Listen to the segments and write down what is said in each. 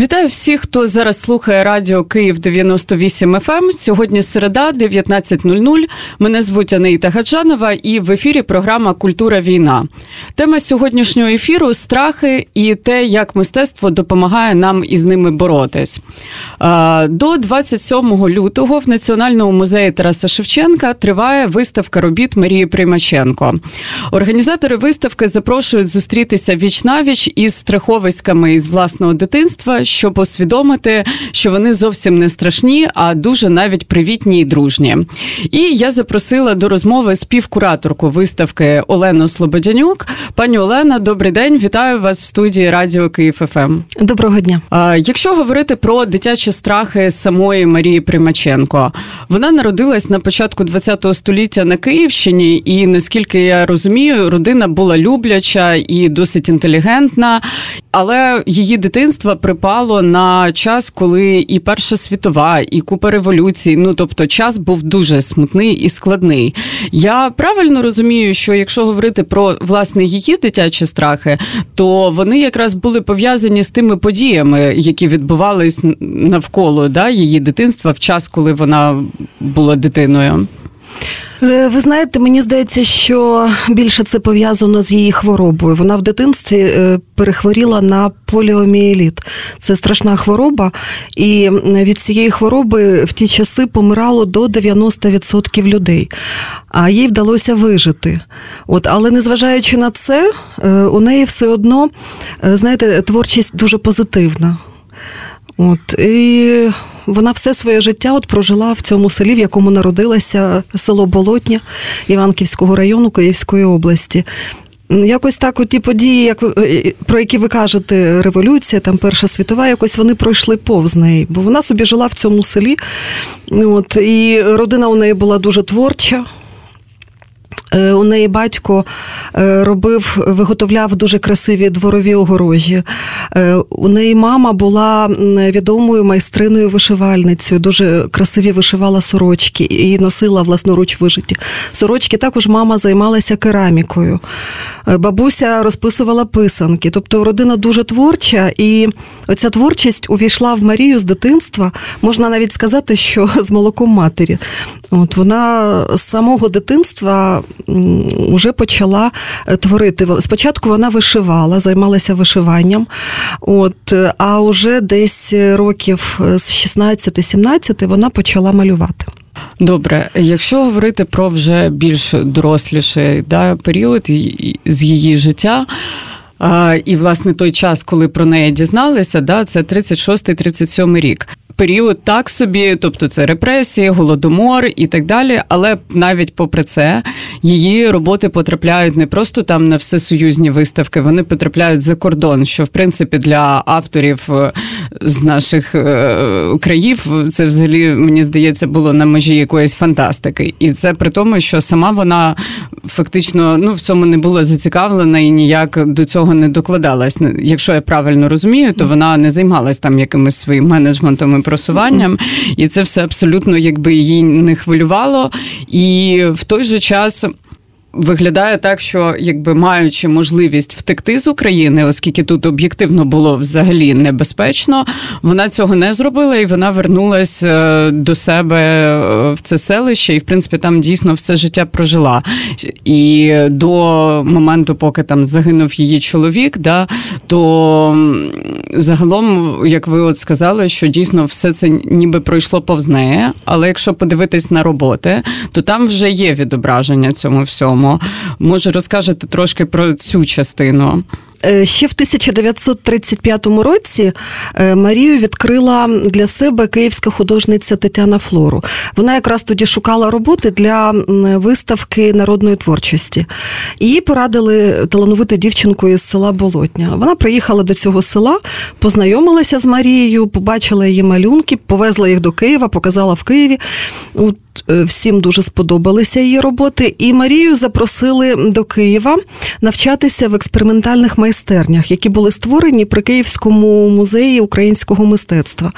Вітаю всіх, хто зараз слухає радіо Київ 98 FM. Ем. Сьогодні середа, 19.00. Мене звуть Анаїта Гаджанова, і в ефірі програма Культура війна. Тема сьогоднішнього ефіру страхи і те, як мистецтво допомагає нам із ними боротись. До 27 лютого в Національному музеї Тараса Шевченка триває виставка робіт Марії Примаченко. Організатори виставки запрошують зустрітися віч навіч із страховиськами із власного дитинства щоб усвідомити, що вони зовсім не страшні, а дуже навіть привітні і дружні. І я запросила до розмови співкураторку виставки Олену Слободянюк. Пані Олена, добрий день, вітаю вас в студії Радіо Київ ФМ. Ем. Доброго дня. Якщо говорити про дитячі страхи самої Марії Примаченко, вона народилась на початку ХХ століття на Київщині, і наскільки я розумію, родина була любляча і досить інтелігентна, але її дитинство припало припало на час, коли і Перша світова, і купа революцій. Ну тобто, час був дуже смутний і складний. Я правильно розумію, що якщо говорити про власне її дитячі страхи, то вони якраз були пов'язані з тими подіями, які відбувались навколо да, її дитинства в час, коли вона була дитиною. Е, ви знаєте, мені здається, що більше це пов'язано з її хворобою. Вона в дитинстві е, перехворіла на поліоміеліт. Це страшна хвороба, і від цієї хвороби в ті часи помирало до 90% людей. А їй вдалося вижити. От, Але незважаючи на це, е, у неї все одно, знаєте, творчість дуже позитивна. От, І вона все своє життя от прожила в цьому селі, в якому народилася село Болотня Іванківського району Київської області. Якось так, от ті події, як е, про які ви кажете, революція, там Перша світова, якось вони пройшли повз неї, бо вона собі жила в цьому селі. От, І родина у неї була дуже творча. Е, у неї батько е, робив, виготовляв дуже красиві дворові огорожі. Е, у неї мама була відомою майстриною вишивальницею, дуже красиві вишивала сорочки і носила власноруч вижиті. Сорочки також мама займалася керамікою. Бабуся розписувала писанки. Тобто родина дуже творча, і оця творчість увійшла в Марію з дитинства. Можна навіть сказати, що з молоком матері. От Вона з самого дитинства вже почала е, творити. Спочатку вона вишивала, займалася вишиванням, от, а вже десь років з 16-17 вона почала малювати. Добре, якщо говорити про вже більш доросліший да, період з її життя. І, власне, той час, коли про неї дізналися, да, це 36-37 рік період так собі, тобто це репресії, голодомор і так далі. Але навіть попри це її роботи потрапляють не просто там на всесоюзні виставки, вони потрапляють за кордон. Що в принципі для авторів е, з наших е, країв це взагалі мені здається було на межі якоїсь фантастики, і це при тому, що сама вона фактично ну в цьому не була зацікавлена і ніяк до цього не докладалась. Якщо я правильно розумію, то вона не займалась там якимось своїм менеджментом і просуванням, і це все абсолютно якби її не хвилювало. І в той же час Виглядає так, що якби маючи можливість втекти з України, оскільки тут об'єктивно було взагалі небезпечно, вона цього не зробила і вона вернулась е, до себе е, в це селище, і в принципі там дійсно все життя прожила. І до моменту, поки там загинув її чоловік, да, то загалом, як ви от сказали, що дійсно все це ніби пройшло повз неї, але якщо подивитись на роботи, то там вже є відображення цьому всьому цьому. Може, розкажете трошки про цю частину? Е, ще в 1935 році е, Марію відкрила для себе київська художниця Тетяна Флору. Вона якраз тоді шукала роботи для виставки народної творчості. Її порадили талановити дівчинку із села Болотня. Вона приїхала до цього села, познайомилася з Марією, побачила її малюнки, повезла їх до Києва, показала в Києві. Е, всім дуже сподобалися її роботи, і Марію запросили до Києва навчатися в експериментальних майстернях, які були створені при Київському музеї українського мистецтва.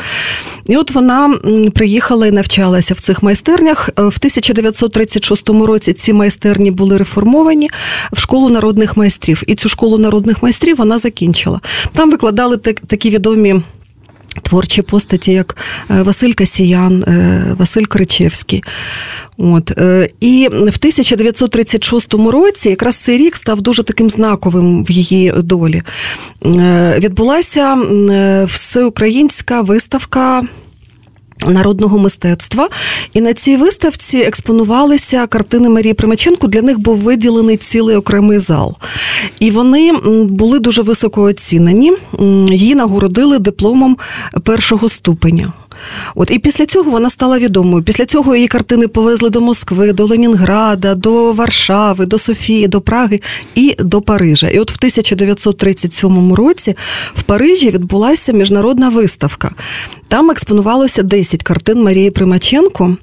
І от вона приїхала і навчалася в цих майстернях. Е, в 1936 році ці майстерні були реформовані в школу народних майстрів. І цю школу народних майстрів вона закінчила. Там викладали такі відомі творчі постаті, як е, Василь Касіян, е, Василь Кричевський. От. І в 1936 році якраз цей рік став дуже таким знаковим в її долі. Відбулася всеукраїнська виставка Народного мистецтва, і на цій виставці експонувалися картини Марії Примаченко. Для них був виділений цілий окремий зал. І вони були дуже високо оцінені. Її нагородили дипломом першого ступеня. От і після цього вона стала відомою. Після цього її картини повезли до Москви, до Ленінграда, до Варшави, до Софії, до Праги і до Парижа. І от в 1937 році в Парижі відбулася міжнародна виставка. Там експонувалося 10 картин Марії Примаченко.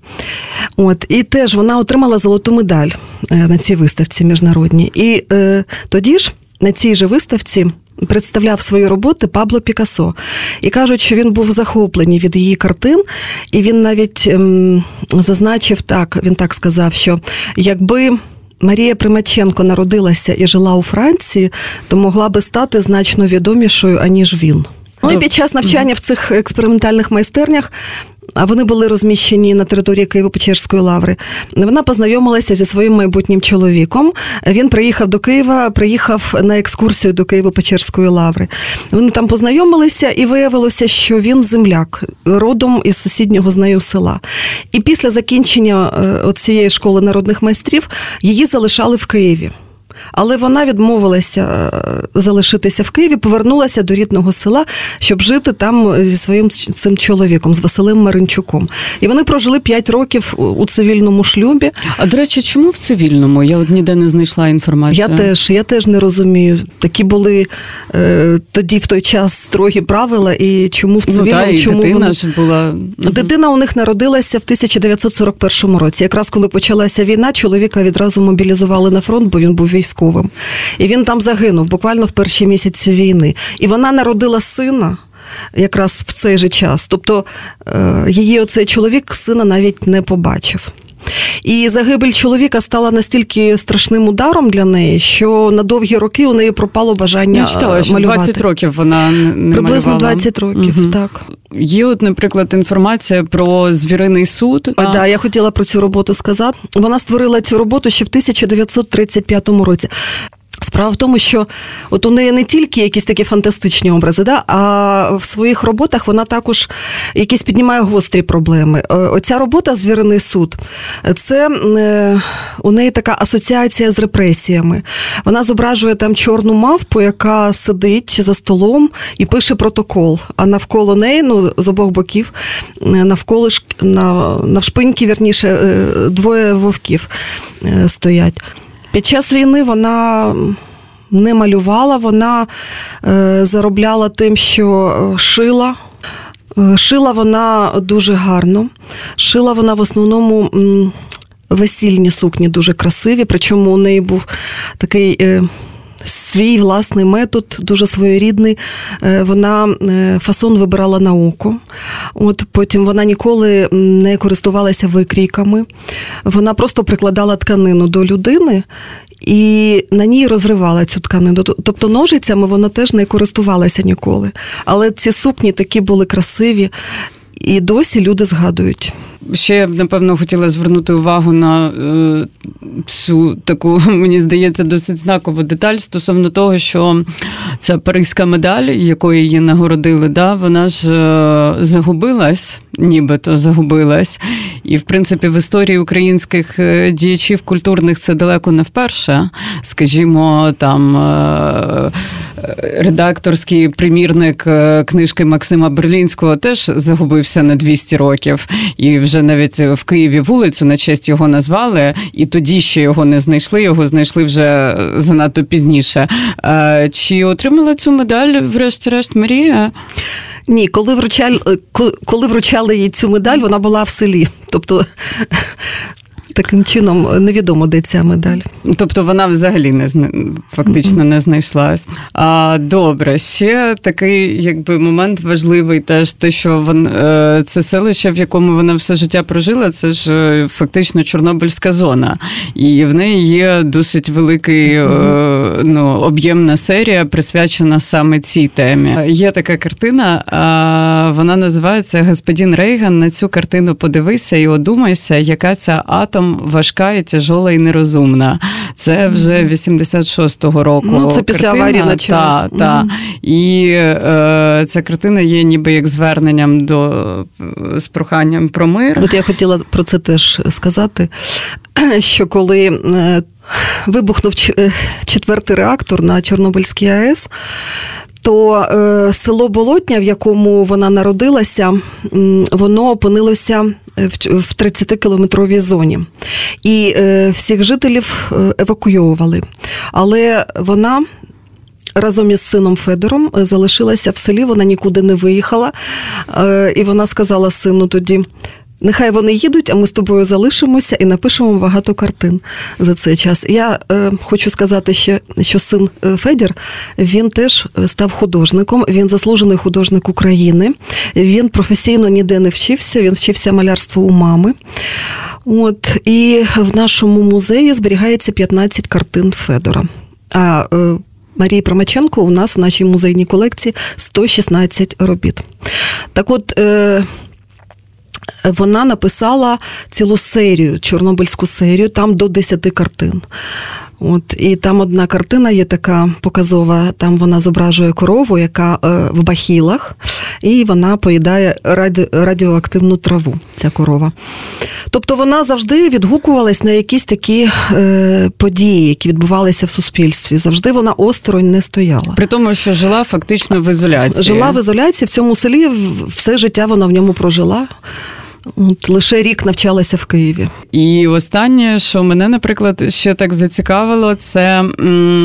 От, І теж вона отримала золоту медаль е, на цій виставці міжнародній. І е, тоді ж на цій же виставці представляв свої роботи Пабло Пікассо. І кажуть, що він був захоплений від її картин, і він навіть ем, зазначив так, він так сказав, що якби. Марія Примаченко народилася і жила у Франції, то могла би стати значно відомішою, аніж він. Ну, і під час навчання в цих експериментальних майстернях а вони були розміщені на території Києво-Печерської лаври. Вона познайомилася зі своїм майбутнім чоловіком. Він приїхав до Києва, приїхав на екскурсію до Києво-Печерської лаври. Вони там познайомилися, і виявилося, що він земляк, родом із сусіднього з нею села. І після закінчення е, цієї школи народних майстрів її залишали в Києві. Але вона відмовилася е, залишитися в Києві, повернулася до рідного села, щоб жити там зі своїм цим чоловіком, з Василем Маринчуком. І вони прожили 5 років у цивільному шлюбі. А до речі, чому в цивільному? Я от ніде не знайшла інформацію. Я теж, я теж не розумію. Такі були е, тоді в той час строгі правила, і чому в цивільному ну, та, і чому дитина вони... ж була дитина у них народилася в 1941 році. Якраз коли почалася війна, чоловіка відразу мобілізували на фронт, бо він був військовий військовим. І він там загинув буквально в перші місяці війни. І вона народила сина. Якраз в цей же час. Тобто е, її оцей чоловік сина навіть не побачив. І загибель чоловіка стала настільки страшним ударом для неї, що на довгі роки у неї пропало бажання. Я читала, що малювати. 20 років вона не приблизно малювала. 20 років. Угу. Так є, от, наприклад, інформація про звіриний суд. А да, я хотіла про цю роботу сказати. Вона створила цю роботу ще в 1935 році. Справа в тому, що от у неї не тільки якісь такі фантастичні образи, да, а в своїх роботах вона також якісь піднімає гострі проблеми. Е, оця робота Звірений суд це е, у неї така асоціація з репресіями. Вона зображує там чорну мавпу, яка сидить за столом і пише протокол. А навколо неї, ну з обох боків, е, навколо навшпиньки, вірніше, двоє вовків стоять. Під час війни вона не малювала, вона е, заробляла тим, що е, шила. Е, шила вона дуже гарно. Шила вона в основному весільні сукні дуже красиві, причому у неї був такий свій власний метод, дуже своєрідний. Е, вона е, фасон вибирала на око. От Потім вона ніколи не користувалася викрійками. Вона просто прикладала тканину до людини. І на ній розривала цю тканину. Тобто ножицями вона теж не користувалася ніколи. Але ці сукні такі були красиві, і досі люди згадують. Ще я б напевно хотіла звернути увагу на е, цю таку, мені здається, досить знакову деталь стосовно того, що ця паризька медаль, якою її нагородили, да, вона ж е, загубилась, нібито загубилась. І, в принципі, в історії українських е, діячів культурних це далеко не вперше. Скажімо, там редакторський примірник е, книжки Максима Берлінського теж загубився на 200 років. І вже навіть в Києві вулицю на честь його назвали, і тоді ще його не знайшли. Його знайшли вже занадто пізніше. Чи отримала цю медаль, врешті-решт, Марія? Ні, коли вручали, коли вручали їй цю медаль, вона була в селі. Тобто таким чином невідомо, де ця медаль. Тобто вона взагалі не фактично не знайшлась. А добре, ще такий якби момент важливий, теж те, що вон, е, це селище, в якому вона все життя прожила, це ж е, фактично Чорнобильська зона. І в неї є досить великий ну, об'ємна серія, присвячена саме цій темі. Є така картина, вона називається Господин Рейган. На цю картину подивися і одумайся, яка ця атом важка і тяжола і нерозумна. Це вже 86-го року. Ну, Це після аварії на час. Та, та. І е, ця картина є ніби як зверненням до з проханням про мир. От я хотіла про це теж сказати, що коли е, вибухнув е, четвертий реактор на Чорнобильській АЕС то е, село Болотня, в якому вона народилася, воно опинилося в 30-кілометровій зоні. І е, всіх жителів е, евакуйовували. Але вона. Разом із сином Федором залишилася в селі, вона нікуди не виїхала. І вона сказала сину тоді: Нехай вони їдуть, а ми з тобою залишимося і напишемо багато картин за цей час. Я е, хочу сказати ще, що син е, Федір він теж став художником. Він заслужений художник України. Він професійно ніде не вчився. Він вчився малярству у мами. От і в нашому музеї зберігається 15 картин Федора. А е, Марії Промаченко у нас в нашій музейній колекції 116 робіт. Так от. Е, вона написала цілу серію, Чорнобильську серію, там до 10 картин. От І там одна картина є така показова, там вона зображує корову, яка е, в бахілах, і вона поїдає раді, радіоактивну траву, ця корова. Тобто вона завжди відгукувалась на якісь такі е, події, які відбувалися в суспільстві. Завжди вона осторонь не стояла. При тому, що жила фактично в ізоляції. Жила в ізоляції в цьому селі, все життя вона в ньому прожила. От Лише рік навчалася в Києві. І останнє, що мене, наприклад, ще так зацікавило, це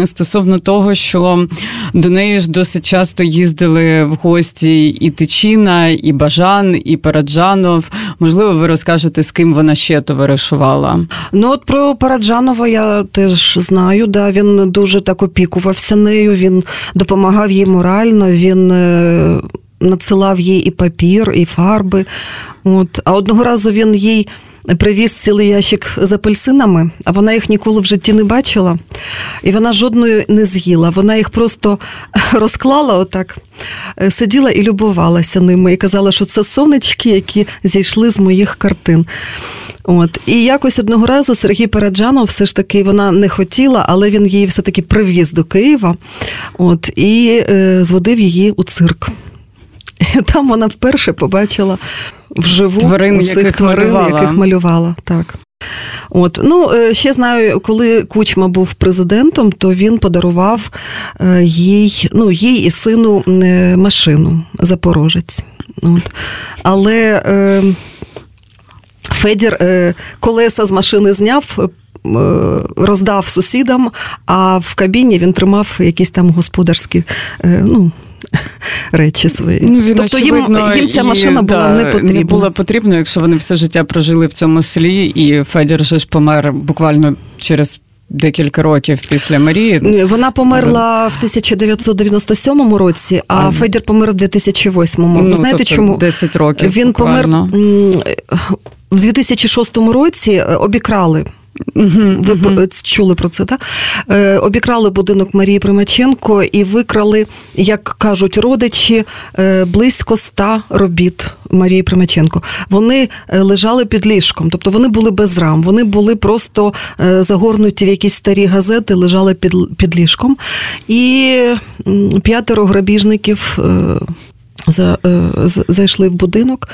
стосовно того, що до неї ж досить часто їздили в гості і Тичина, і Бажан, і Параджанов. Можливо, ви розкажете, з ким вона ще товаришувала? Ну, от про Параджанова я теж знаю. Да, Він дуже так опікувався нею, він допомагав їй морально, він. Надсилав їй і папір, і фарби. От. А одного разу він їй привіз цілий ящик з апельсинами, а вона їх ніколи в житті не бачила. І вона жодної не з'їла. Вона їх просто розклала отак, е, сиділа і любувалася ними. І казала, що це сонечки, які зійшли з моїх картин. От і якось одного разу Сергій Параджанов все ж таки вона не хотіла, але він її все таки привіз до Києва. От і е, зводив її у цирк. Там вона вперше побачила вживу тварин, яких тварин, малювала. яких малювала. Так. От. Ну, е, Ще знаю, коли Кучма був президентом, то він подарував е, їй ну, їй і сину е, машину Запорожець. От. Але е, Федір е, колеса з машини зняв. Роздав сусідам, а в кабіні він тримав якісь там господарські ну, речі свої. Ну, він, тобто їм, їм ця машина і, була да, не потрібна. Не була потрібна, якщо вони все життя прожили в цьому селі, і Федір же ж помер буквально через. Декілька років після Марії. Вона померла в 1997 році, а, а Федір помер в 2008. Ви ну, знаєте тобто чому? 10 років. Він буквально. помер в 2006 році е, обікрали ви uh чули про це, так? Е, Обікрали будинок Марії Примаченко і викрали, як кажуть родичі, е, близько ста робіт Марії Примаченко. Вони е, лежали під ліжком, тобто вони були без рам, вони були просто загорнуті в якісь старі газети, лежали під, під ліжком. І п'ятеро грабіжників е, Зайшли в будинок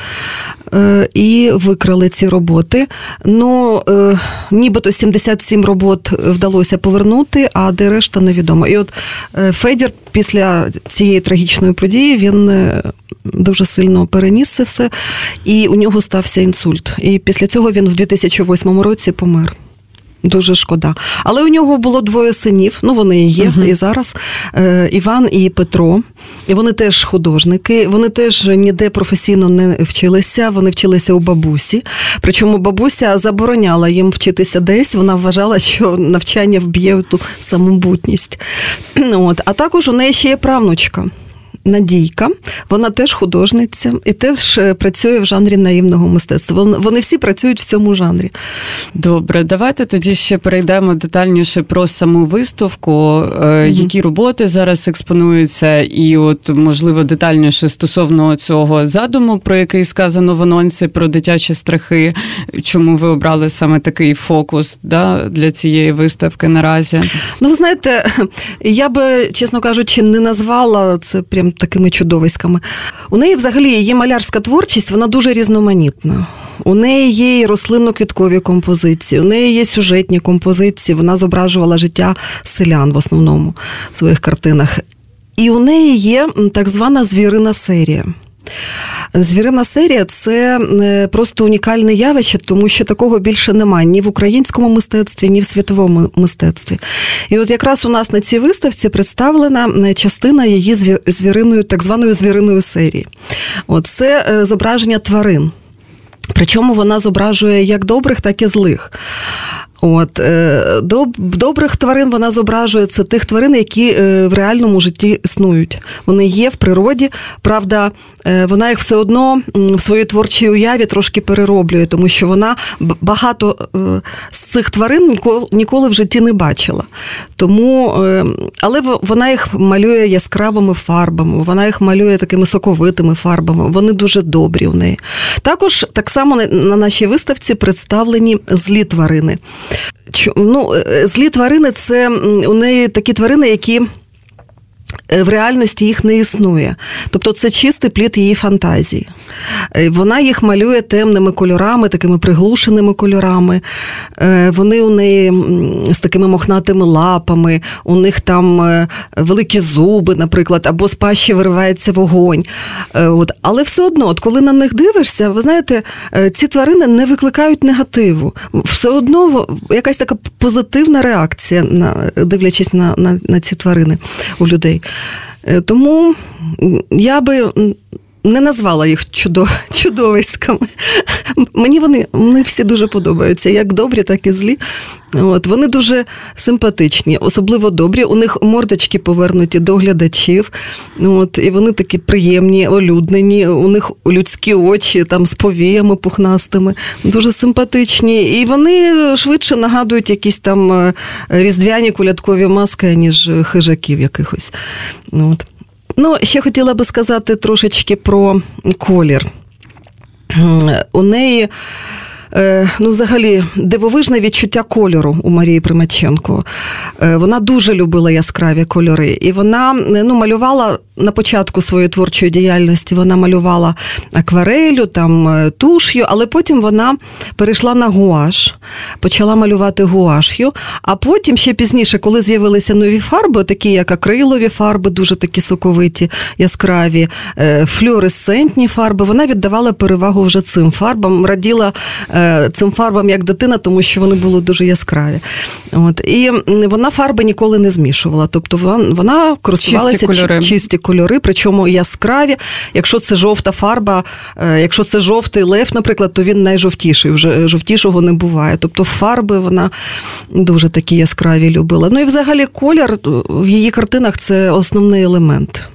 е, і викрали ці роботи. Ну, е, нібито 77 робот вдалося повернути, а де решта невідомо. І от Федір після цієї трагічної події він дуже сильно переніс це все, і у нього стався інсульт. І після цього він в 2008 році помер. Дуже шкода. Але у нього було двоє синів, ну вони і є uh-huh. і зараз е, Іван і Петро. І Вони теж художники, вони теж ніде професійно не вчилися, вони вчилися у бабусі. Причому бабуся забороняла їм вчитися десь, вона вважала, що навчання вб'є ту самобутність. От. А також у неї ще є правнучка. Надійка, вона теж художниця і теж е, працює в жанрі наївного мистецтва. Вони всі працюють в цьому жанрі. Добре, давайте тоді ще перейдемо детальніше про саму виставку, mm які роботи зараз експонуються, і, от, можливо, детальніше стосовно цього задуму, про який сказано в анонсі про дитячі страхи. Чому ви обрали саме такий фокус да, для цієї виставки наразі? Ну, ви знаєте, я би, чесно кажучи, не назвала це прям такими чудовиськами. У неї взагалі є малярська творчість, вона дуже різноманітна. У неї є і рослинно-квіткові композиції, у неї є сюжетні композиції. Вона зображувала життя селян в основному в своїх картинах. І у неї є так звана звірина серія. Звірина серія це е, просто унікальне явище, тому що такого більше немає ні в українському мистецтві, ні в світовому мистецтві. І от якраз у нас на цій виставці представлена е, частина її звіриною, так званої звіриною серії. От Це е, зображення тварин. Причому вона зображує як добрих, так і злих. От е, добрих тварин вона зображує це тих тварин, які в реальному житті існують. Вони є в природі. Правда, вона їх все одно в своїй творчій уяві трошки перероблює, тому що вона багато з цих тварин ніколи в житті не бачила. Тому, але вона їх малює яскравими фарбами, вона їх малює такими соковитими фарбами. Вони дуже добрі у неї. Також так само на нашій виставці представлені злі тварини. Ну, е, Злі тварини це у неї такі тварини, які Е, в реальності їх не існує. Тобто це чистий плід її фантазії. Е, вона їх малює темними кольорами, такими приглушеними кольорами. Е, вони у неї з такими мохнатими лапами, у них там великі зуби, наприклад, або з пащі виривається вогонь. От. Але все одно, от коли на них дивишся, ви знаєте, ці тварини не викликають негативу. Все одно якась така позитивна реакція, дивлячись на, на, на ці тварини у людей. Е, тому я би не назвала їх чудо, чудовиськами. Мені вони вони всі дуже подобаються, як добрі, так і злі. От, Вони дуже симпатичні, особливо добрі. У них мордочки повернуті до глядачів. От, І вони такі приємні, олюднені, у них людські очі там з повіями пухнастими, дуже симпатичні. І вони швидше нагадують якісь там е, різдвяні куляткові маски, ніж хижаків якихось. От. Ну, ще хотіла би сказати трошечки про колір. У неї ну, взагалі, дивовижне відчуття кольору у Марії Примаченко. Е, вона дуже любила яскраві кольори, і вона ну, малювала на початку своєї творчої діяльності. Вона малювала акварелю, там е, туш'ю, але потім вона перейшла на гуаш, почала малювати гуаш'ю. А потім ще пізніше, коли з'явилися нові фарби, такі як акрилові фарби, дуже такі соковиті, яскраві, флюоресцентні фарби, вона віддавала перевагу вже цим фарбам, раділа. Е, цим фарбам як дитина, тому що вони були дуже яскраві. От. І вона фарби ніколи не змішувала. Тобто вона користувалася чисті кольори. чисті кольори, причому яскраві. Якщо це жовта фарба, е, якщо це жовтий лев, наприклад, то він найжовтіший, вже жовтішого не буває. Тобто фарби вона дуже такі яскраві любила. Ну і взагалі колір в її картинах це основний елемент.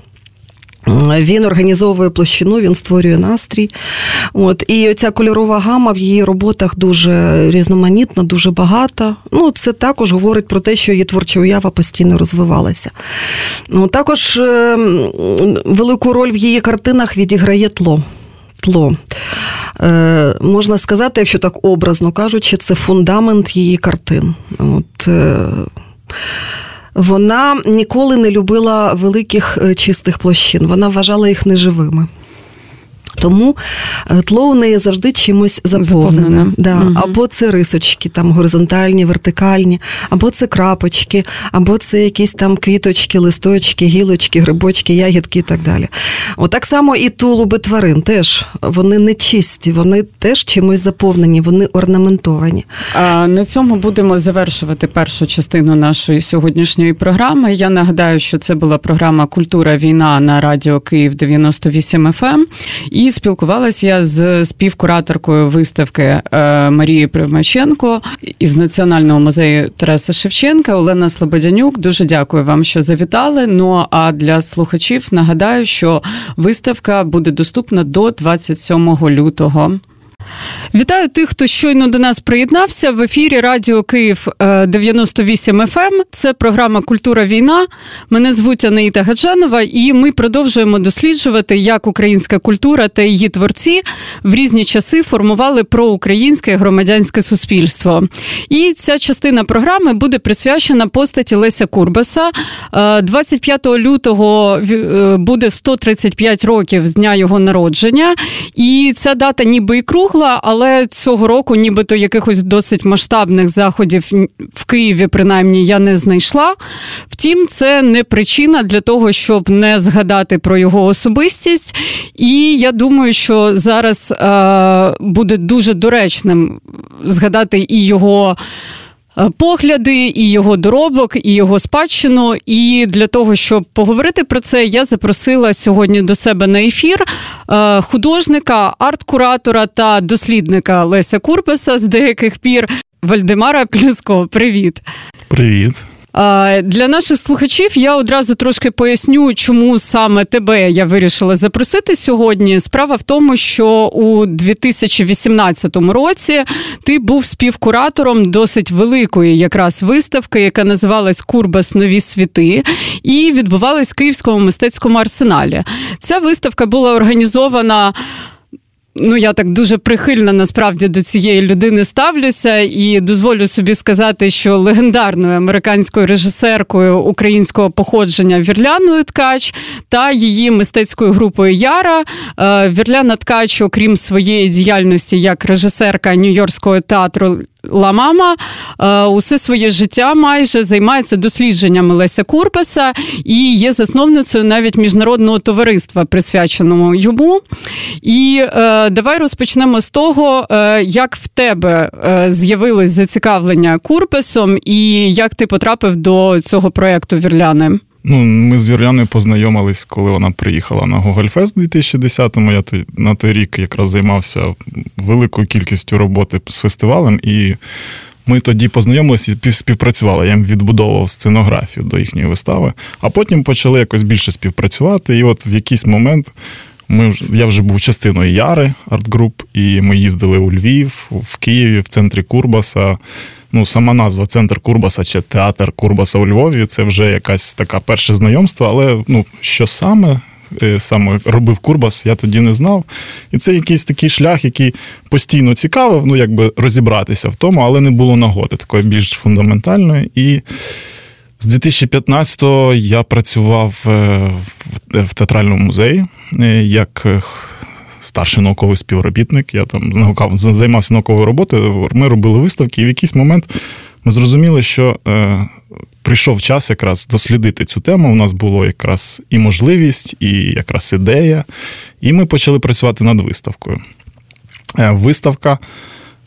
Він організовує площину, він створює настрій. От І ця кольорова гама в її роботах дуже різноманітна, дуже багата. Ну, Це також говорить про те, що її творча уява постійно розвивалася. Ну, Також е, велику роль в її картинах відіграє тло. Тло. Е, Можна сказати, якщо так образно кажучи, це фундамент її картин. От, е, вона ніколи не любила великих е, чистих площин, вона вважала їх неживими. Тому е, тло у неї завжди чимось заповнене. Да. Угу. Або це рисочки, там горизонтальні, вертикальні, або це крапочки, або це якісь там квіточки, листочки, гілочки, грибочки, ягідки і так далі. От так само і тулуби тварин теж вони не чисті, вони теж чимось заповнені, вони орнаментовані. А на цьому будемо завершувати першу частину нашої сьогоднішньої програми. Я нагадаю, що це була програма Культура війна на радіо Київ 98 FM. Ем». І спілкувалася я з співкураторкою виставки Марії Марією Примаченко із Національного музею Тараса Шевченка Олена Слободянюк. Дуже дякую вам, що завітали. Ну а для слухачів нагадаю, що виставка буде доступна до 27 лютого. Вітаю тих, хто щойно до нас приєднався в ефірі Радіо Київ 98 FM. Ем. Це програма Культура війна. Мене звуть Анаїта Гаджанова, і ми продовжуємо досліджувати, як українська культура та її творці в різні часи формували проукраїнське громадянське суспільство. І ця частина програми буде присвячена постаті Леся Курбаса. 25 е, лютого е, буде 135 років з дня його народження, і ця дата ніби і кругла, але але цього року, нібито якихось досить масштабних заходів в Києві, принаймні, я не знайшла. Втім, це не причина для того, щоб не згадати про його особистість. І я думаю, що зараз е, буде дуже доречним згадати і його. Е, погляди, і його доробок, і його спадщину. І для того, щоб поговорити про це, я запросила сьогодні до себе на ефір е, художника, арт-куратора та дослідника Леся Курпеса з деяких пір Вальдемара Плюско. Привіт. Привіт. Для наших слухачів я одразу трошки поясню, чому саме тебе я вирішила запросити сьогодні. Справа в тому, що у 2018 році ти був співкуратором досить великої якраз виставки, яка називалась Курбас Нові світи, і відбувалась в Київському мистецькому арсеналі. Ця виставка була організована. Ну, я так дуже прихильно насправді до цієї людини ставлюся і дозволю собі сказати, що легендарною американською режисеркою українського походження Вірляною Ткач та її мистецькою групою Яра е, Вірляна Ткач, окрім своєї діяльності як режисерка Нью-Йоркського театру Мама е, усе своє життя майже займається дослідженнями Леся Курпеса і є засновницею навіть міжнародного товариства, присвяченого йому. І е, давай розпочнемо з того, е, як в тебе е, з'явилось зацікавлення Курпесом, і як ти потрапив до цього проєкту Вірляни. Ну, ми з Вір'яною познайомились, коли вона приїхала на Гогольфест у 2010-му. Я на той рік якраз займався великою кількістю роботи з фестивалем, і ми тоді познайомилися і співпрацювали. Я їм відбудовував сценографію до їхньої вистави, а потім почали якось більше співпрацювати. І от в якийсь момент ми вже, я вже був частиною Яри арт-груп, і ми їздили у Львів, в Києві, в центрі Курбаса ну, сама назва Центр Курбаса чи театр Курбаса у Львові це вже якась така перше знайомство, але ну, що саме. Е, саме робив Курбас, я тоді не знав. І це якийсь такий шлях, який постійно цікавив, ну якби розібратися в тому, але не було нагоди такої більш фундаментальної. І з 2015-го я працював е, в театральному музеї е, як старший науковий співробітник. Я там займався науковою роботою. Ми робили виставки, і в якийсь момент ми зрозуміли, що е, прийшов час якраз дослідити цю тему. У нас було якраз і можливість, і якраз ідея. І ми почали працювати над виставкою. Е, виставка.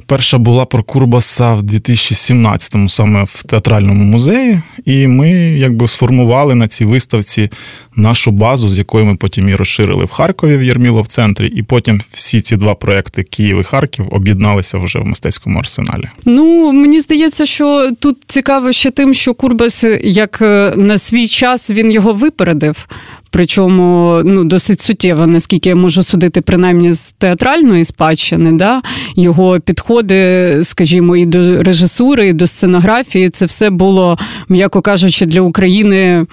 Перша була про Курбаса в 2017-му, саме в театральному музеї, і ми якби сформували на цій виставці нашу базу, з якою ми потім і розширили в Харкові в Єрмілов центрі, і потім всі ці два проекти Київ і Харків об'єдналися вже в мистецькому арсеналі. Ну мені здається, що тут цікаво ще тим, що Курбас, як е, на свій час, він його випередив. Причому ну, досить суттєво, наскільки я можу судити, принаймні з театральної спадщини, да? його підходи, скажімо, і до режисури, і до сценографії, це все було, м'яко кажучи, для України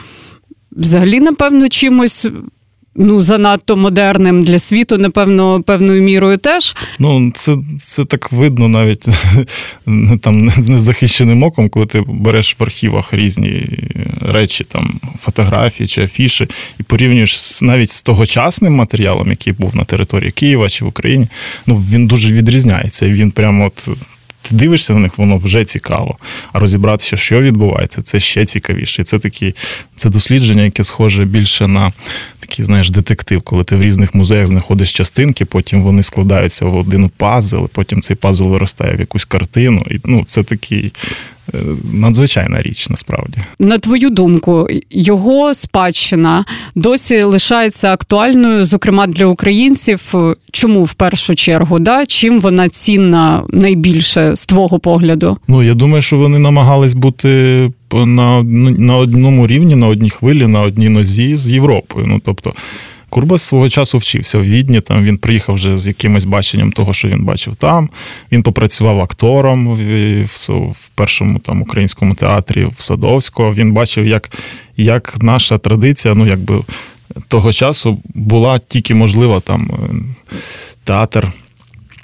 взагалі, напевно, чимось ну занадто модерним для світу, напевно, певною мірою теж. Ну, це це так видно навіть там з незахищеним оком, коли ти береш в архівах різні речі, там фотографії чи афіші, і порівнюєш навіть з тогочасним матеріалом, який був на території Києва чи в Україні. Ну він дуже відрізняється. Він прямо от ти дивишся на них, воно вже цікаво. А розібратися, що відбувається, це ще цікавіше. І це такі це дослідження, яке схоже більше на такий, знаєш, детектив, коли ти в різних музеях знаходиш частинки, потім вони складаються в один пазл, потім цей пазл виростає в якусь картину. І ну, це такий надзвичайна річ насправді. На твою думку, його спадщина досі лишається актуальною, зокрема для українців. Чому в першу чергу? Да? Чим вона цінна найбільше з твого погляду? Ну я думаю, що вони намагались бути на, на одному рівні, на одній хвилі, на одній нозі з Європою. Ну тобто. Курбас свого часу вчився в Відні. Там він приїхав вже з якимось баченням того, що він бачив там. Він попрацював актором в, в, в першому там українському театрі в Садовського. Він бачив, як як наша традиція, ну якби того часу була тільки можлива там е, театр.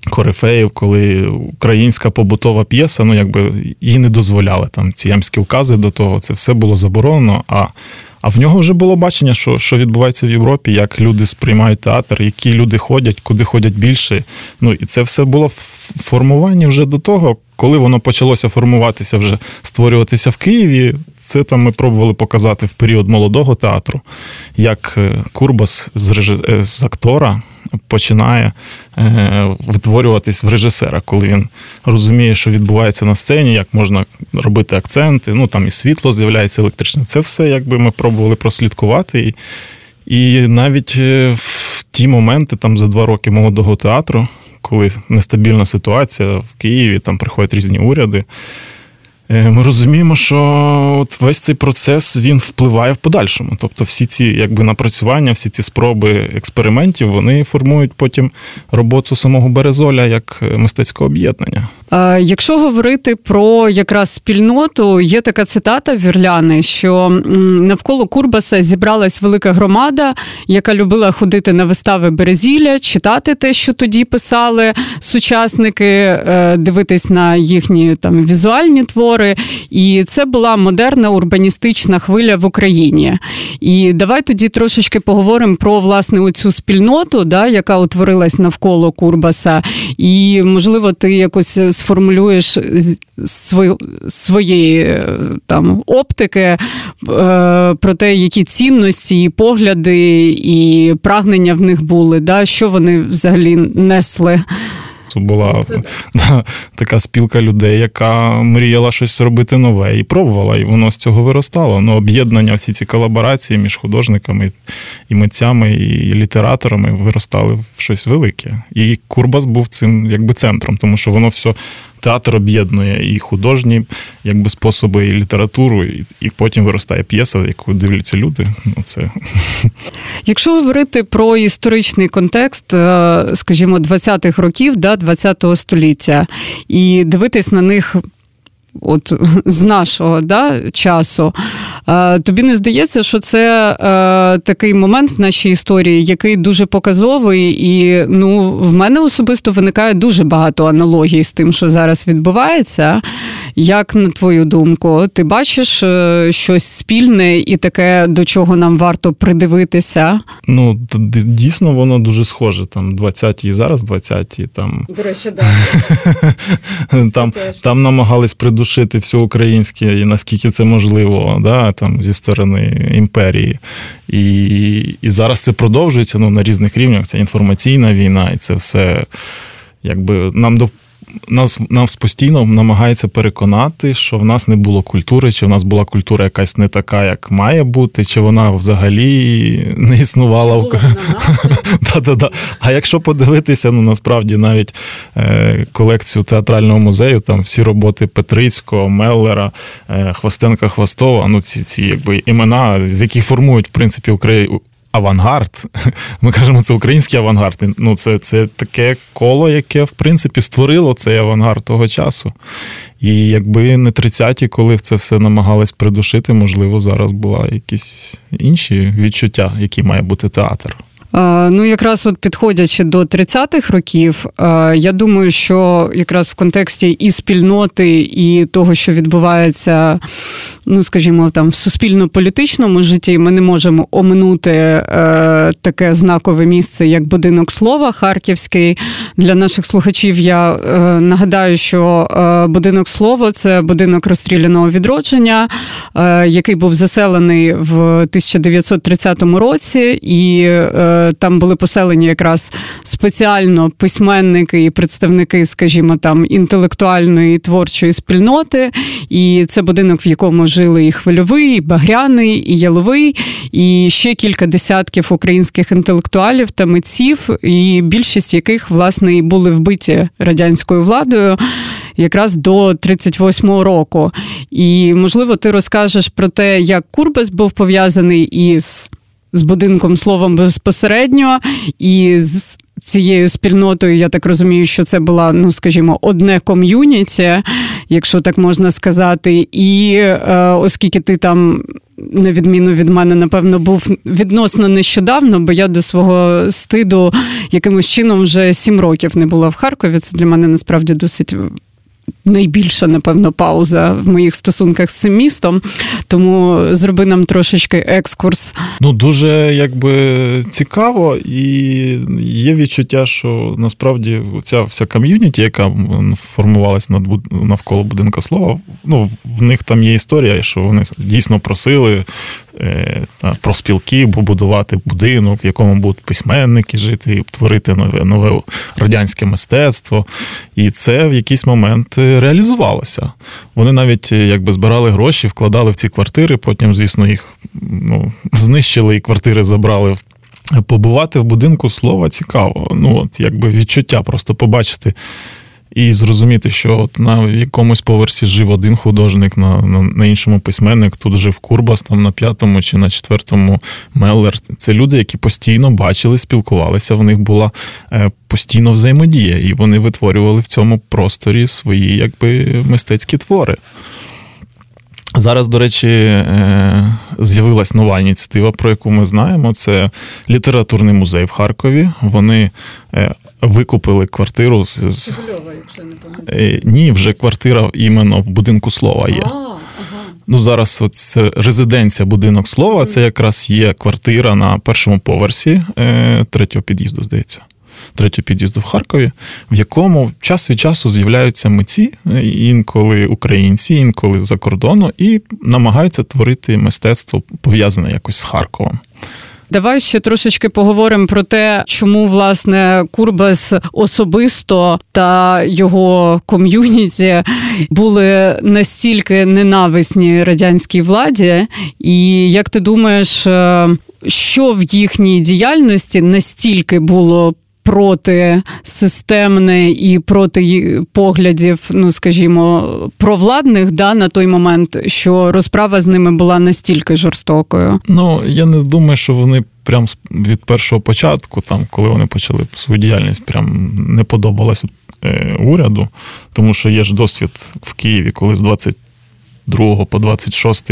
Корифеїв, коли українська побутова п'єса, ну якби їй не дозволяли там ці ямські укази до того, це все було заборонено. А а в нього вже було бачення, що що відбувається в Європі, як люди сприймають театр, які люди ходять, куди ходять більше. Ну і це все було в формуванні вже до того, коли воно почалося формуватися, вже створюватися в Києві. Це там ми пробували показати в період молодого театру, як е, Курбас з. Е, з актора починає е, витворюватись в режисера, коли він розуміє, що відбувається на сцені, як можна робити акценти. Ну там і світло з'являється електричне. Це все якби ми пробували прослідкувати. І, і навіть е, в ті моменти, там за два роки молодого театру, коли нестабільна ситуація в Києві, там приходять різні уряди. Е, ми розуміємо, що от весь цей процес він впливає в подальшому. Тобто, всі ці якби напрацювання, всі ці спроби експериментів, вони формують потім роботу самого Березоля як мистецького об'єднання. Якщо говорити про якраз спільноту, є така цитата Вірляни, що навколо Курбаса зібралась велика громада, яка любила ходити на вистави Березілля, читати те, що тоді писали сучасники, е, дивитись на їхні там візуальні твори. І це була модерна урбаністична хвиля в Україні. І давай тоді трошечки поговоримо про власне оцю спільноту, да, яка утворилась навколо Курбаса. І можливо, ти якось сформулюєш свої, своєї е, там оптики е, про те, які цінності, і погляди, і прагнення в них були, да, що вони взагалі несли. Це була да, така спілка людей, яка мріяла щось робити нове і пробувала, і воно з цього виростало. Ну, об'єднання, всі ці колаборації між художниками і митцями, і літераторами виростали в щось велике. І Курбас був цим якби центром, тому що воно все театр об'єднує і художні якби способи, і літературу, і і потім виростає п'єса, яку дивляться люди. Ну це якщо говорити про історичний контекст, е, скажімо, 20-х років, да, 20-го століття, і дивитись на них от з нашого да, часу. Тобі не здається, що це такий момент в нашій історії, який дуже показовий, і ну, в мене особисто виникає дуже багато аналогій з тим, що зараз відбувається. Як на твою думку, ти бачиш е, щось спільне і таке, до чого нам варто придивитися? Ну, дійсно, воно дуже схоже. Там 20-ті і зараз 20-ті. Там... До речі, да. там, там намагались придушити все українське, і наскільки це можливо, да, там, зі сторони імперії. І і зараз це продовжується ну, на різних рівнях. Це інформаційна війна, і це все якби нам нас нас постійно намагається переконати, що в нас не було культури, чи в нас була культура якась не така, як має бути, чи вона взагалі не існувала в-да-да. А якщо подивитися, ну насправді навіть е, колекцію театрального музею, там всі роботи Петрицького, Меллера, е, Хвостенка Хвостова, ну ці ці якби імена, з яких формують в принципі авангард. Ми кажемо, це український авангард. Ну, Це це таке коло, яке, в принципі, створило цей авангард того часу. І якби не 30-ті, коли це все намагались придушити, можливо, зараз були якісь інші відчуття, які має бути театр. Ну, якраз от підходячи до 30-х років, я думаю, що якраз в контексті і спільноти, і того, що відбувається, ну скажімо, там в суспільно-політичному житті, ми не можемо оминути е, таке знакове місце, як будинок слова Харківський. Для наших слухачів я е, нагадаю, що е, будинок слова це будинок розстріляного відродження, який був заселений в 1930 році. і там були поселені якраз спеціально письменники і представники, скажімо, там інтелектуальної творчої спільноти. І це будинок, в якому жили і хвильовий, і багряний, і яловий, і ще кілька десятків українських інтелектуалів та митців, і більшість яких власне і були вбиті радянською владою. Якраз до 38-го року, і можливо, ти розкажеш про те, як Курбас був пов'язаний із з будинком словом безпосередньо і з. Цією спільнотою, я так розумію, що це була, ну скажімо, одне ком'юніті, якщо так можна сказати. І е, оскільки ти там, на відміну від мене, напевно, був відносно нещодавно, бо я до свого стиду якимось чином вже сім років не була в Харкові. Це для мене насправді досить найбільша, напевно, пауза в моїх стосунках з цим містом. Тому зроби нам трошечки екскурс. Ну, дуже якби цікаво, і є відчуття, що насправді ця вся ком'юніті, яка формувалася навколо будинка слова, ну, в них там є історія, що вони дійсно просили про спілки, побудувати будинок, в якому будуть письменники жити, творити нове нове радянське мистецтво. І це в якийсь момент е, реалізувалося. Вони навіть е, якби збирали гроші, вкладали в ці квартири, потім, звісно, їх ну, знищили і квартири забрали. Побувати в будинку слова цікаво. Ну, от якби відчуття просто побачити і зрозуміти, що от на якомусь поверсі жив один художник, на на, на іншому письменник, тут жив Курбас, там на п'ятому чи на четвертому Меллер. Це люди, які постійно бачили, спілкувалися. В них була е, постійно взаємодія, і вони витворювали в цьому просторі свої якби мистецькі твори. Зараз, до речі, е, з'явилась нова ініціатива, про яку ми знаємо. Це літературний музей в Харкові. Вони е, викупили квартиру з. з... якщо не пам'ятаю. Ні, вже квартира іменно в будинку слова є. Ну, зараз от це резиденція будинок слова. Це якраз є квартира на першому поверсі е, третього під'їзду, здається. Третього під'їзду в Харкові, в якому час від часу з'являються митці, інколи українці, інколи за кордону, і намагаються творити мистецтво пов'язане якось з Харковом. Давай ще трошечки поговоримо про те, чому власне Курбас особисто та його ком'юніті були настільки ненависні радянській владі, і як ти думаєш, е, що в їхній діяльності настільки було проти системне і проти поглядів, ну скажімо, провладних да, на той момент, що розправа з ними була настільки жорстокою. Ну я не думаю, що вони прям від першого початку, там коли вони почали свою діяльність, прям не подобалось е, уряду, тому що є ж досвід в Києві, коли з 20 2 по 26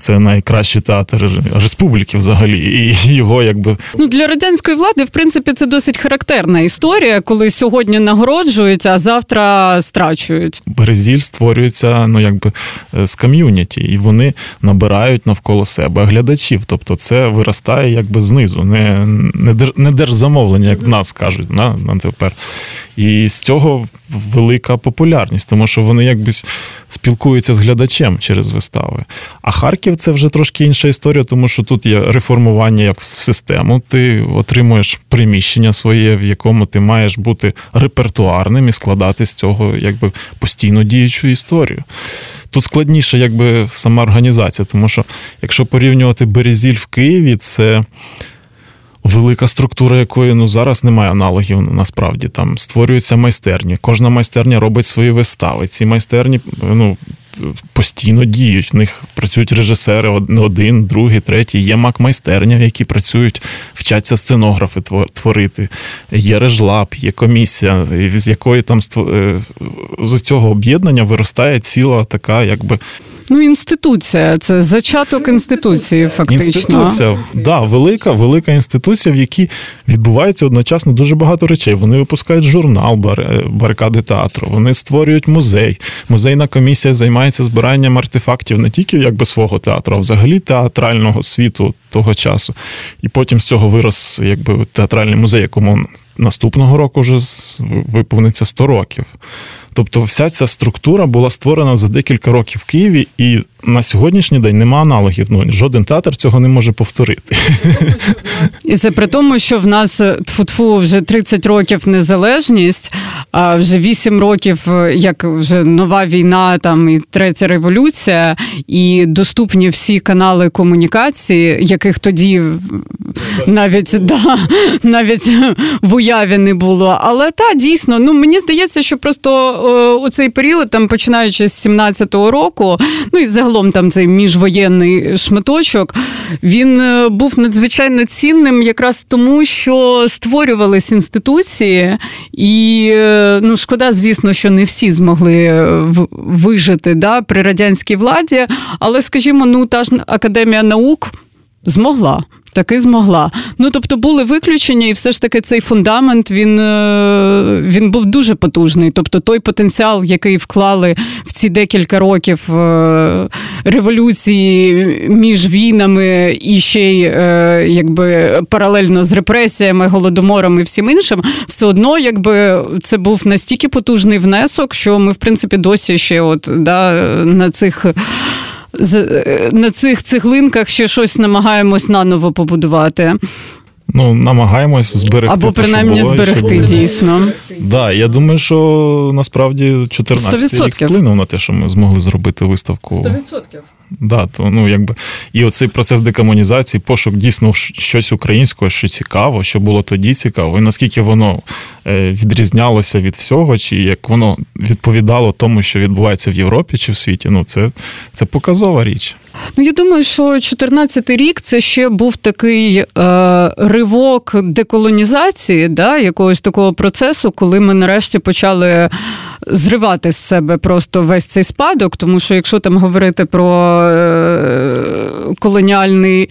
це найкращий театр республіки взагалі. І його якби ну для радянської влади, в принципі, це досить характерна історія, коли сьогодні нагороджують, а завтра страчують. Березіль створюється ну якби е, з ком'юніті, і вони набирають навколо себе глядачів. Тобто це виростає якби знизу, не не, держзамовлення, як в нас кажуть на, на тепер. І з цього велика популярність, тому що вони якби спілкуються з глядачем через вистави. А Харків це вже трошки інша історія, тому що тут є реформування як в систему. Ти отримуєш приміщення своє, в якому ти маєш бути репертуарним і складати з цього якби постійно діючу історію. Тут складніше, якби сама організація, тому що якщо порівнювати Березіль в Києві, це велика структура, якої ну зараз немає аналогів. Насправді там створюються майстерні. Кожна майстерня робить свої вистави. Ці майстерні ну постійно діють. В них працюють режисери один, другий, третій. Є мак-майстерня, які працюють, вчаться сценографи творити. Є режлаб, є комісія, з якої там е, з цього об'єднання виростає ціла така, якби. Ну, інституція, це зачаток інституції, фактично. Інституція, да, велика, велика інституція, в якій відбувається одночасно дуже багато речей. Вони випускають журнал барикади театру, вони створюють музей. Музейна комісія займається збиранням артефактів не тільки якби свого театру, а взагалі театрального світу того часу. І потім з цього вирос якби театральний музей, якому наступного року вже виповниться 100 років. Тобто, вся ця структура була створена за декілька років в Києві, і на сьогоднішній день нема аналогів. Ну жоден театр цього не може повторити. І це при тому, що в нас тфу-тфу, вже 30 років незалежність, а вже 8 років, як вже нова війна, там і третя революція, і доступні всі канали комунікації, яких тоді навіть да, навіть в уяві не було. Але та дійсно, ну мені здається, що просто у цей період, там починаючи з 17-го року, ну і загалом там цей міжвоєнний шматочок, він е, був надзвичайно цінним якраз тому, що створювались інституції, і е, ну шкода, звісно, що не всі змогли е, вижити да, при радянській владі, але скажімо, ну та ж академія наук змогла таки змогла. Ну тобто були виключення, і все ж таки цей фундамент він е, він був дуже потужний. Тобто той потенціал, який вклали в ці декілька років е, революції між війнами і ще й е, якби паралельно з репресіями, голодомором і всім іншим, все одно, якби це був настільки потужний внесок, що ми в принципі досі ще от да, на цих. Е, на цих цеглинках ще щось намагаємось наново побудувати. Ну, намагаємось зберегти. Або принаймні те, що було, зберегти що дійсно. Так, да, я думаю, що насправді 14 рік вплинув на те, що ми змогли зробити виставку. 100%. Да, то, ну, якби, І оцей процес декомунізації, пошук дійсно щось українського, що цікаво, що було тоді цікаво, і наскільки воно е, відрізнялося від всього, чи як воно відповідало тому, що відбувається в Європі чи в світі, ну це, це показова річ. Ну, я думаю, що 14-й рік це ще був такий е, ривок деколонізації, да, якогось такого процесу, коли ми нарешті почали зривати з себе просто весь цей спадок, тому що якщо там говорити про е, колоніальний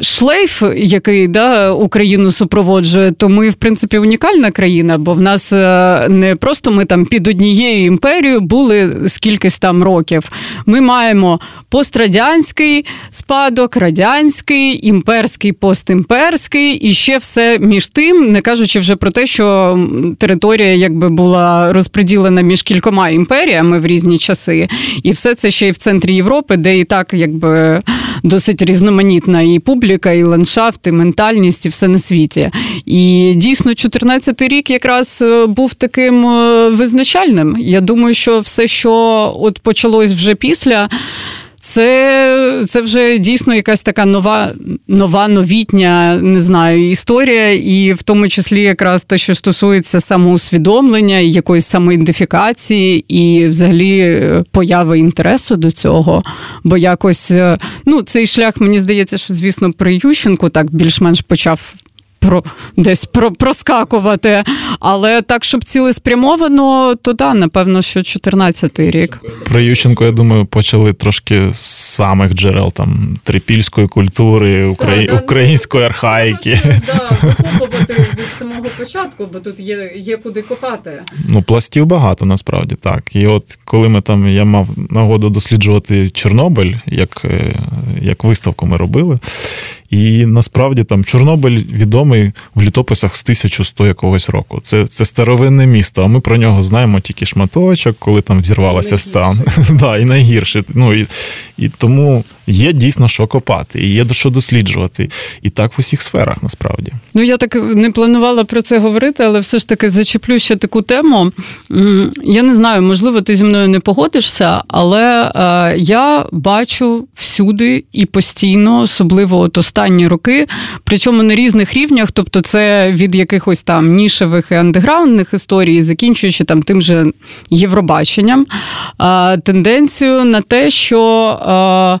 шлейф, який да, Україну супроводжує, то ми, в принципі, унікальна країна, бо в нас е, не просто ми там під однією імперією були скількись там років. Ми маємо пострадянський спадок, радянський, імперський, постімперський і ще все між тим, не кажучи вже про те, що територія якби була розподілена між кількома імперіями в різні часи, і все це ще й в центрі Європи, де і так якби досить різноманітна і публіка і ландшафт, і ментальність, і все на світі. І дійсно, 14-й рік якраз е, був таким е, визначальним. Я думаю, що все, що от почалось вже після. Це це вже дійсно якась така нова, нова, новітня, не знаю, історія, і в тому числі якраз те, що стосується самоусвідомлення, якоїсь самоідентифікації, і взагалі е, появи інтересу до цього. Бо якось е, ну, цей шлях, мені здається, що звісно при Ющенку так більш-менш почав про десь про проскакувати. Але так, щоб цілеспрямовано, то да, напевно, що 14-й рік. Про Ющенко, я думаю, почали трошки з самих джерел там трипільської культури, украї... так, української архаїки. Да, викопувати від самого початку, бо тут є є куди копати. Ну, пластів багато насправді так. І от коли ми там я мав нагоду досліджувати Чорнобиль, як, е, як виставку ми робили. І насправді там Чорнобиль відомий в літописах з 1100 якогось року. Це це старовинне місто, а ми про нього знаємо тільки шматочок, коли там взірвалася стан. да, І найгірше. Ну, і, І тому є дійсно що копати, і є до що досліджувати. І так в усіх сферах насправді. Ну я так не планувала про це говорити, але все ж таки зачеплю ще таку тему. Я не знаю, можливо, ти зі мною не погодишся, але е, я бачу всюди і постійно, особливо от останні роки, причому на різних рівнях, тобто це від якихось там нішевих і андеграундних історій, закінчуючи там тим же Євробаченням, е, тенденцію на те, що.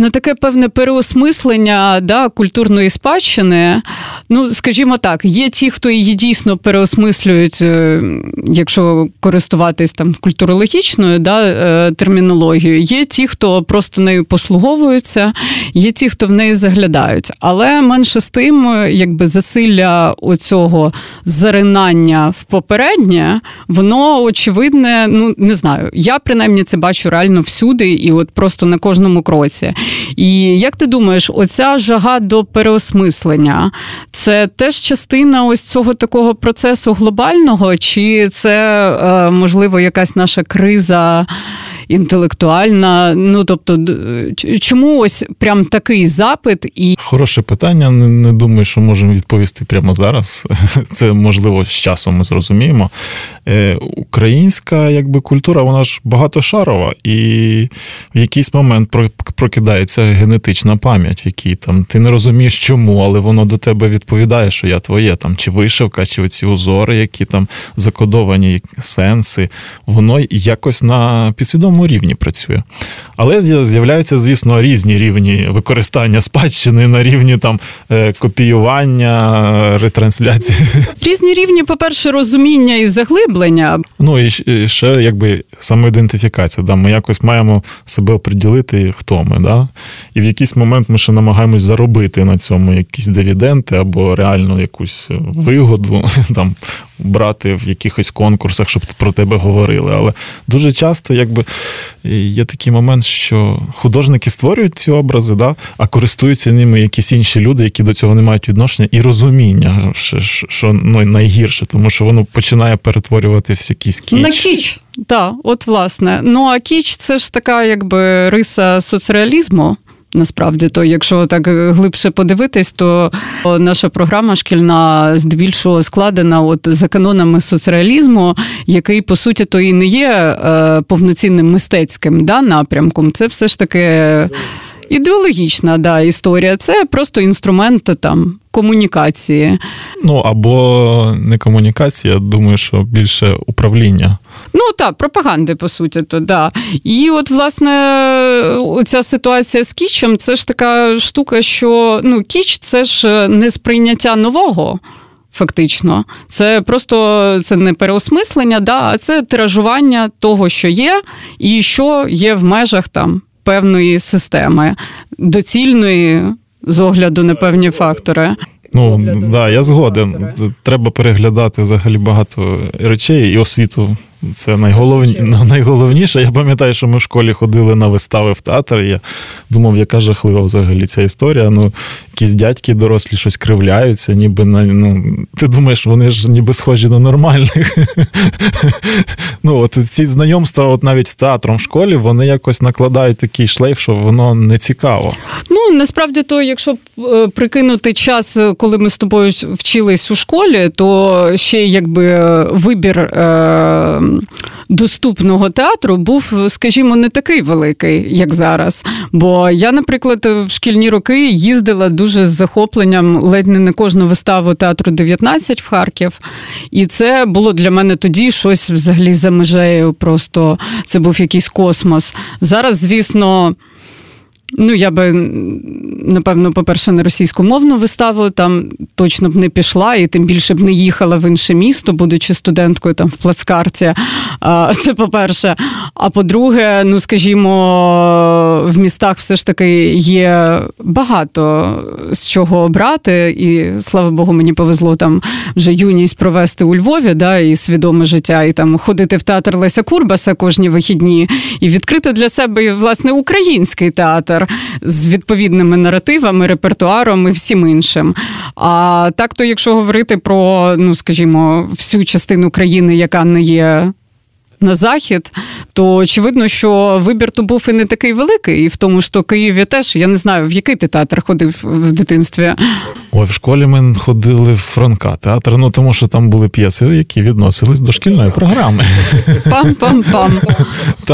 на таке певне переосмислення да, культурної спадщини. Ну, скажімо так, є ті, хто її дійсно переосмислюють, е, якщо користуватись там культурологічною да, е, термінологією, є ті, хто просто нею послуговуються, є ті, хто в неї заглядають. Але менше з тим, якби засилля оцього заринання в попереднє, воно очевидне, ну не знаю. Я принаймні це бачу реально всюди, і от просто на кожному кроці. І як ти думаєш, оця жага до переосмислення це теж частина ось цього такого процесу глобального, чи це е, можливо якась наша криза? Інтелектуальна. Ну тобто, чому ось прям такий запит і хороше питання. Не, не думаю, що можемо відповісти прямо зараз. Це можливо з часом ми зрозуміємо. Е, Українська якби культура, вона ж багатошарова, і в якийсь момент прокидається генетична пам'ять, в якій там ти не розумієш, чому, але воно до тебе відповідає, що я твоє там, чи вишивка, чи оці узори, які там закодовані сенси, воно якось на підсвідомому одному рівні працює. Але з'являються, звісно, різні рівні використання спадщини на рівні там е, копіювання, ретрансляції. Різні рівні, по-перше, розуміння і заглиблення. Ну і ще якби самоідентифікація. Да? Ми якось маємо себе оприділити, хто ми. Да? І в якийсь момент ми ще намагаємось заробити на цьому якісь дивіденти або реальну якусь вигоду там брати в якихось конкурсах, щоб про тебе говорили. Але дуже часто якби є такий момент, що художники створюють ці образи, да, а користуються ними якісь інші люди, які до цього не мають відношення, і розуміння, що, що ну, найгірше, тому що воно починає перетворюватися в якийсь кіч. На кіч, так, от власне. Ну а кіч це ж така, якби риса соцреалізму. Насправді, то якщо так глибше подивитись, то наша програма шкільна здебільшого складена от за канонами соцреалізму, який по суті то і не є е, повноцінним мистецьким да, напрямком. Це все ж таки ідеологічна да, історія. Це просто інструмент там комунікації. Ну або не комунікація, думаю, що більше управління. Ну так, пропаганди, по суті, то да. І от, власне, ця ситуація з кічем це ж така штука, що ну, кіч це ж не сприйняття нового. Фактично, це просто це не переосмислення, да, а це тиражування того, що є, і що є в межах там певної системи, доцільної з огляду на певні фактори. Ну да, я згоден. Треба переглядати взагалі багато речей і освіту це найголовні... найголовніше. Я пам'ятаю, що ми в школі ходили на вистави в театр. І я думав, яка жахлива взагалі ця історія. Ну, якісь дядьки дорослі щось кривляються, ніби на ну, ти думаєш, вони ж ніби схожі на нормальних. Ну, от ці знайомства, от навіть з театром в школі, вони якось накладають такий шлейф, що воно не цікаво. Ну насправді, то, якщо е, прикинути час, коли ми з тобою вчились у школі, то ще якби е, вибір. Доступного театру був, скажімо, не такий великий, як зараз. Бо я, наприклад, в шкільні роки їздила дуже з захопленням ледь не на кожну виставу театру 19 в Харків. І це було для мене тоді щось взагалі за межею. Просто це був якийсь космос. Зараз, звісно. Ну, я би, напевно, по-перше, на російськомовну виставу там точно б не пішла, і тим більше б не їхала в інше місто, будучи студенткою там в плацкарті. Це по-перше. А по-друге, ну скажімо, в містах все ж таки є багато з чого обрати, і слава Богу, мені повезло там вже юність провести у Львові, да, і свідоме життя, і там ходити в театр Леся Курбаса кожні вихідні, і відкрити для себе власне український театр театр з відповідними наративами, репертуаром і всім іншим. А так то, якщо говорити про, ну скажімо, всю частину країни, яка не є на захід, то очевидно, що вибір то був і не такий великий, і в тому, що Києві теж я не знаю, в який ти театр ходив в дитинстві. Ой, в школі ми ходили в Франка театр, ну тому що там були п'єси, які відносились до шкільної програми. Пам-пам-пам.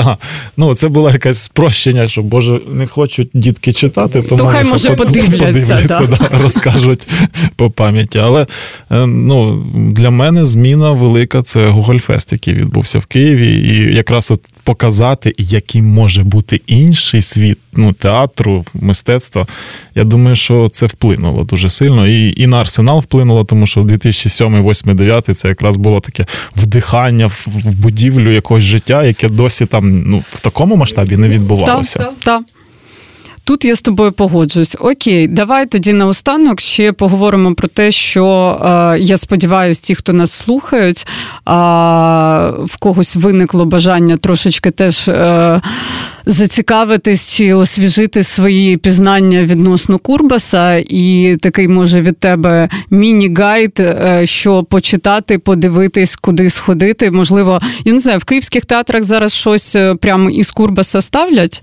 Так, ну це було якесь спрощення, що Боже, не хочуть дітки читати, тому То хай, може, подивляться, да. да, розкажуть по пам'яті. Але е, ну, для мене зміна велика це Гогольфест, який відбувся в Києві, і якраз от показати, який може бути інший світ ну, театру, мистецтва. Я думаю, що це вплинуло дуже сильно. І і на арсенал вплинуло, тому що в 2007, 2008, 2009 це якраз було таке вдихання в будівлю якогось життя, яке досі там ну, в такому масштабі не відбувалося. Так, так. Тут я з тобою погоджуюсь. Окей, давай тоді наостанок ще поговоримо про те, що е, я сподіваюся, ті, хто нас слухають, е, в когось виникло бажання трошечки теж е, зацікавитись чи освіжити свої пізнання відносно Курбаса, і такий може від тебе міні-гайд, е, що почитати, подивитись, куди сходити. Можливо, я не знаю, в київських театрах зараз щось е, прямо із Курбаса ставлять.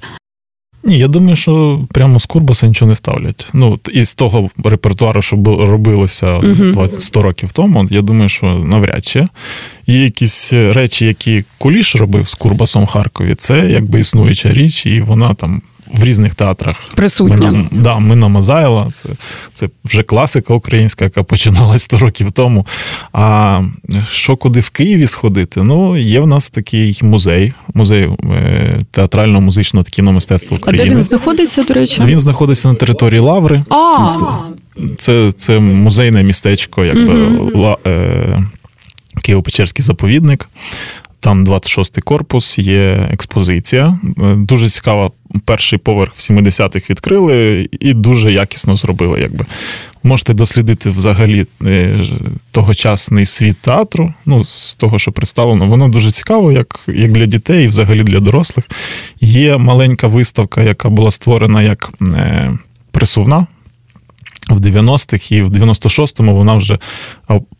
Ні, я думаю, що прямо з Курбаса нічого не ставлять. Ну, із того репертуару, що робилося 20, 100 років тому, я думаю, що навряд чи. Є якісь речі, які Куліш робив з Курбасом в Харкові, це якби існуюча річ, і вона там в різних театрах присутня. Мина, да, Мина Мазайла, це це вже класика українська, яка починалась 100 років тому. А що куди в Києві сходити? Ну, є в нас такий музей, музей е, театрального музичного та кіномистецтва України. А де він знаходиться, до речі? Він знаходиться на території Лаври. А, це, це, це музейне містечко, якби е, Києво-Печерський заповідник. Там 26-й корпус, є експозиція. Е, дуже цікава. Перший поверх в 70-х відкрили і дуже якісно зробили. Якби можете дослідити взагалі е, тогочасний світ театру. Ну, з того, що представлено, воно дуже цікаво, як як для дітей, і взагалі для дорослих. Є маленька виставка, яка була створена як е, присувна в 90-х і в 96-му вона вже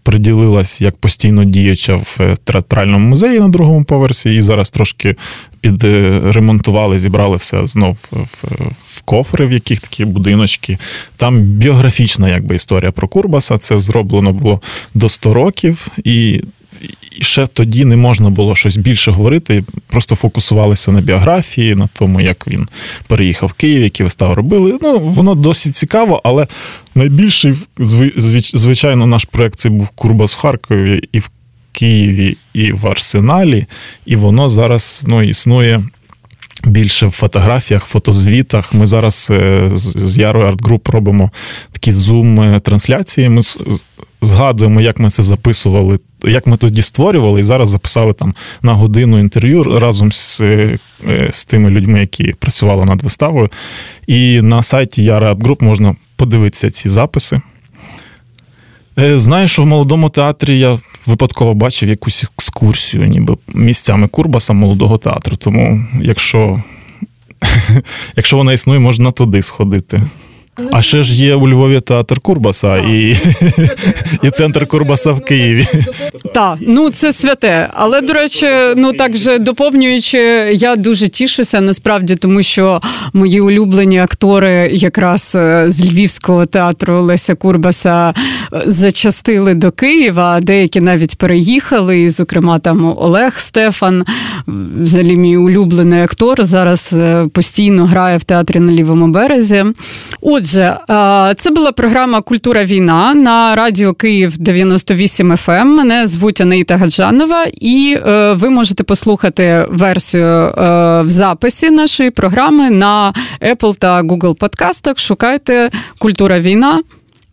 приділилась як постійно діяча в е, театральному музеї на другому поверсі, і зараз трошки підремонтували, зібрали все знов в, в кофри, в яких такі будиночки. Там біографічна якби історія про Курбаса. Це зроблено було до 100 років, і і ще тоді не можна було щось більше говорити, просто фокусувалися на біографії, на тому, як він переїхав в Київ, які вистави робили. Ну, воно досить цікаво, але найбільший, звичайно, наш проект це був Курбас в Харкові і в Києві, і в Арсеналі, і воно зараз ну, існує. Більше в фотографіях, фотозвітах. Ми зараз е, з Ярою Арт Груп робимо такі зум-трансляції. Ми згадуємо, як ми це записували, як ми тоді створювали, і зараз записали там на годину інтерв'ю разом з е, з тими людьми, які працювали над виставою. І на сайті Яра Груп можна подивитися ці записи. Е, знаю, що в молодому театрі я випадково бачив якусь екскурсію, ніби місцями Курбаса молодого театру. Тому, якщо якщо вона існує, можна туди сходити. А ще ж є у Львові театр Курбаса і і центр Курбаса в Києві. Так, ну це святе. Але, до речі, ну так же доповнюючи, я дуже тішуся насправді, тому що мої улюблені актори, якраз е, з Львівського театру Леся Курбаса, е, зачастили до Києва, деякі навіть переїхали. І, зокрема, там Олег Стефан, взагалі мій улюблений актор, зараз е, постійно грає в театрі на лівому березі. Отже, це була програма Культура війна на радіо Київ 98 FM. Ем. Мене звуть Анаїта Гаджанова, і е, ви можете послухати версію е, в записі нашої програми на Apple та Google подкастах. Шукайте Культура війна.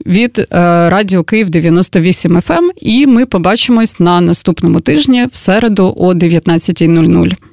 Від е, Радіо Київ 98 FM. Ем. і ми побачимось на наступному тижні в середу о 19.00.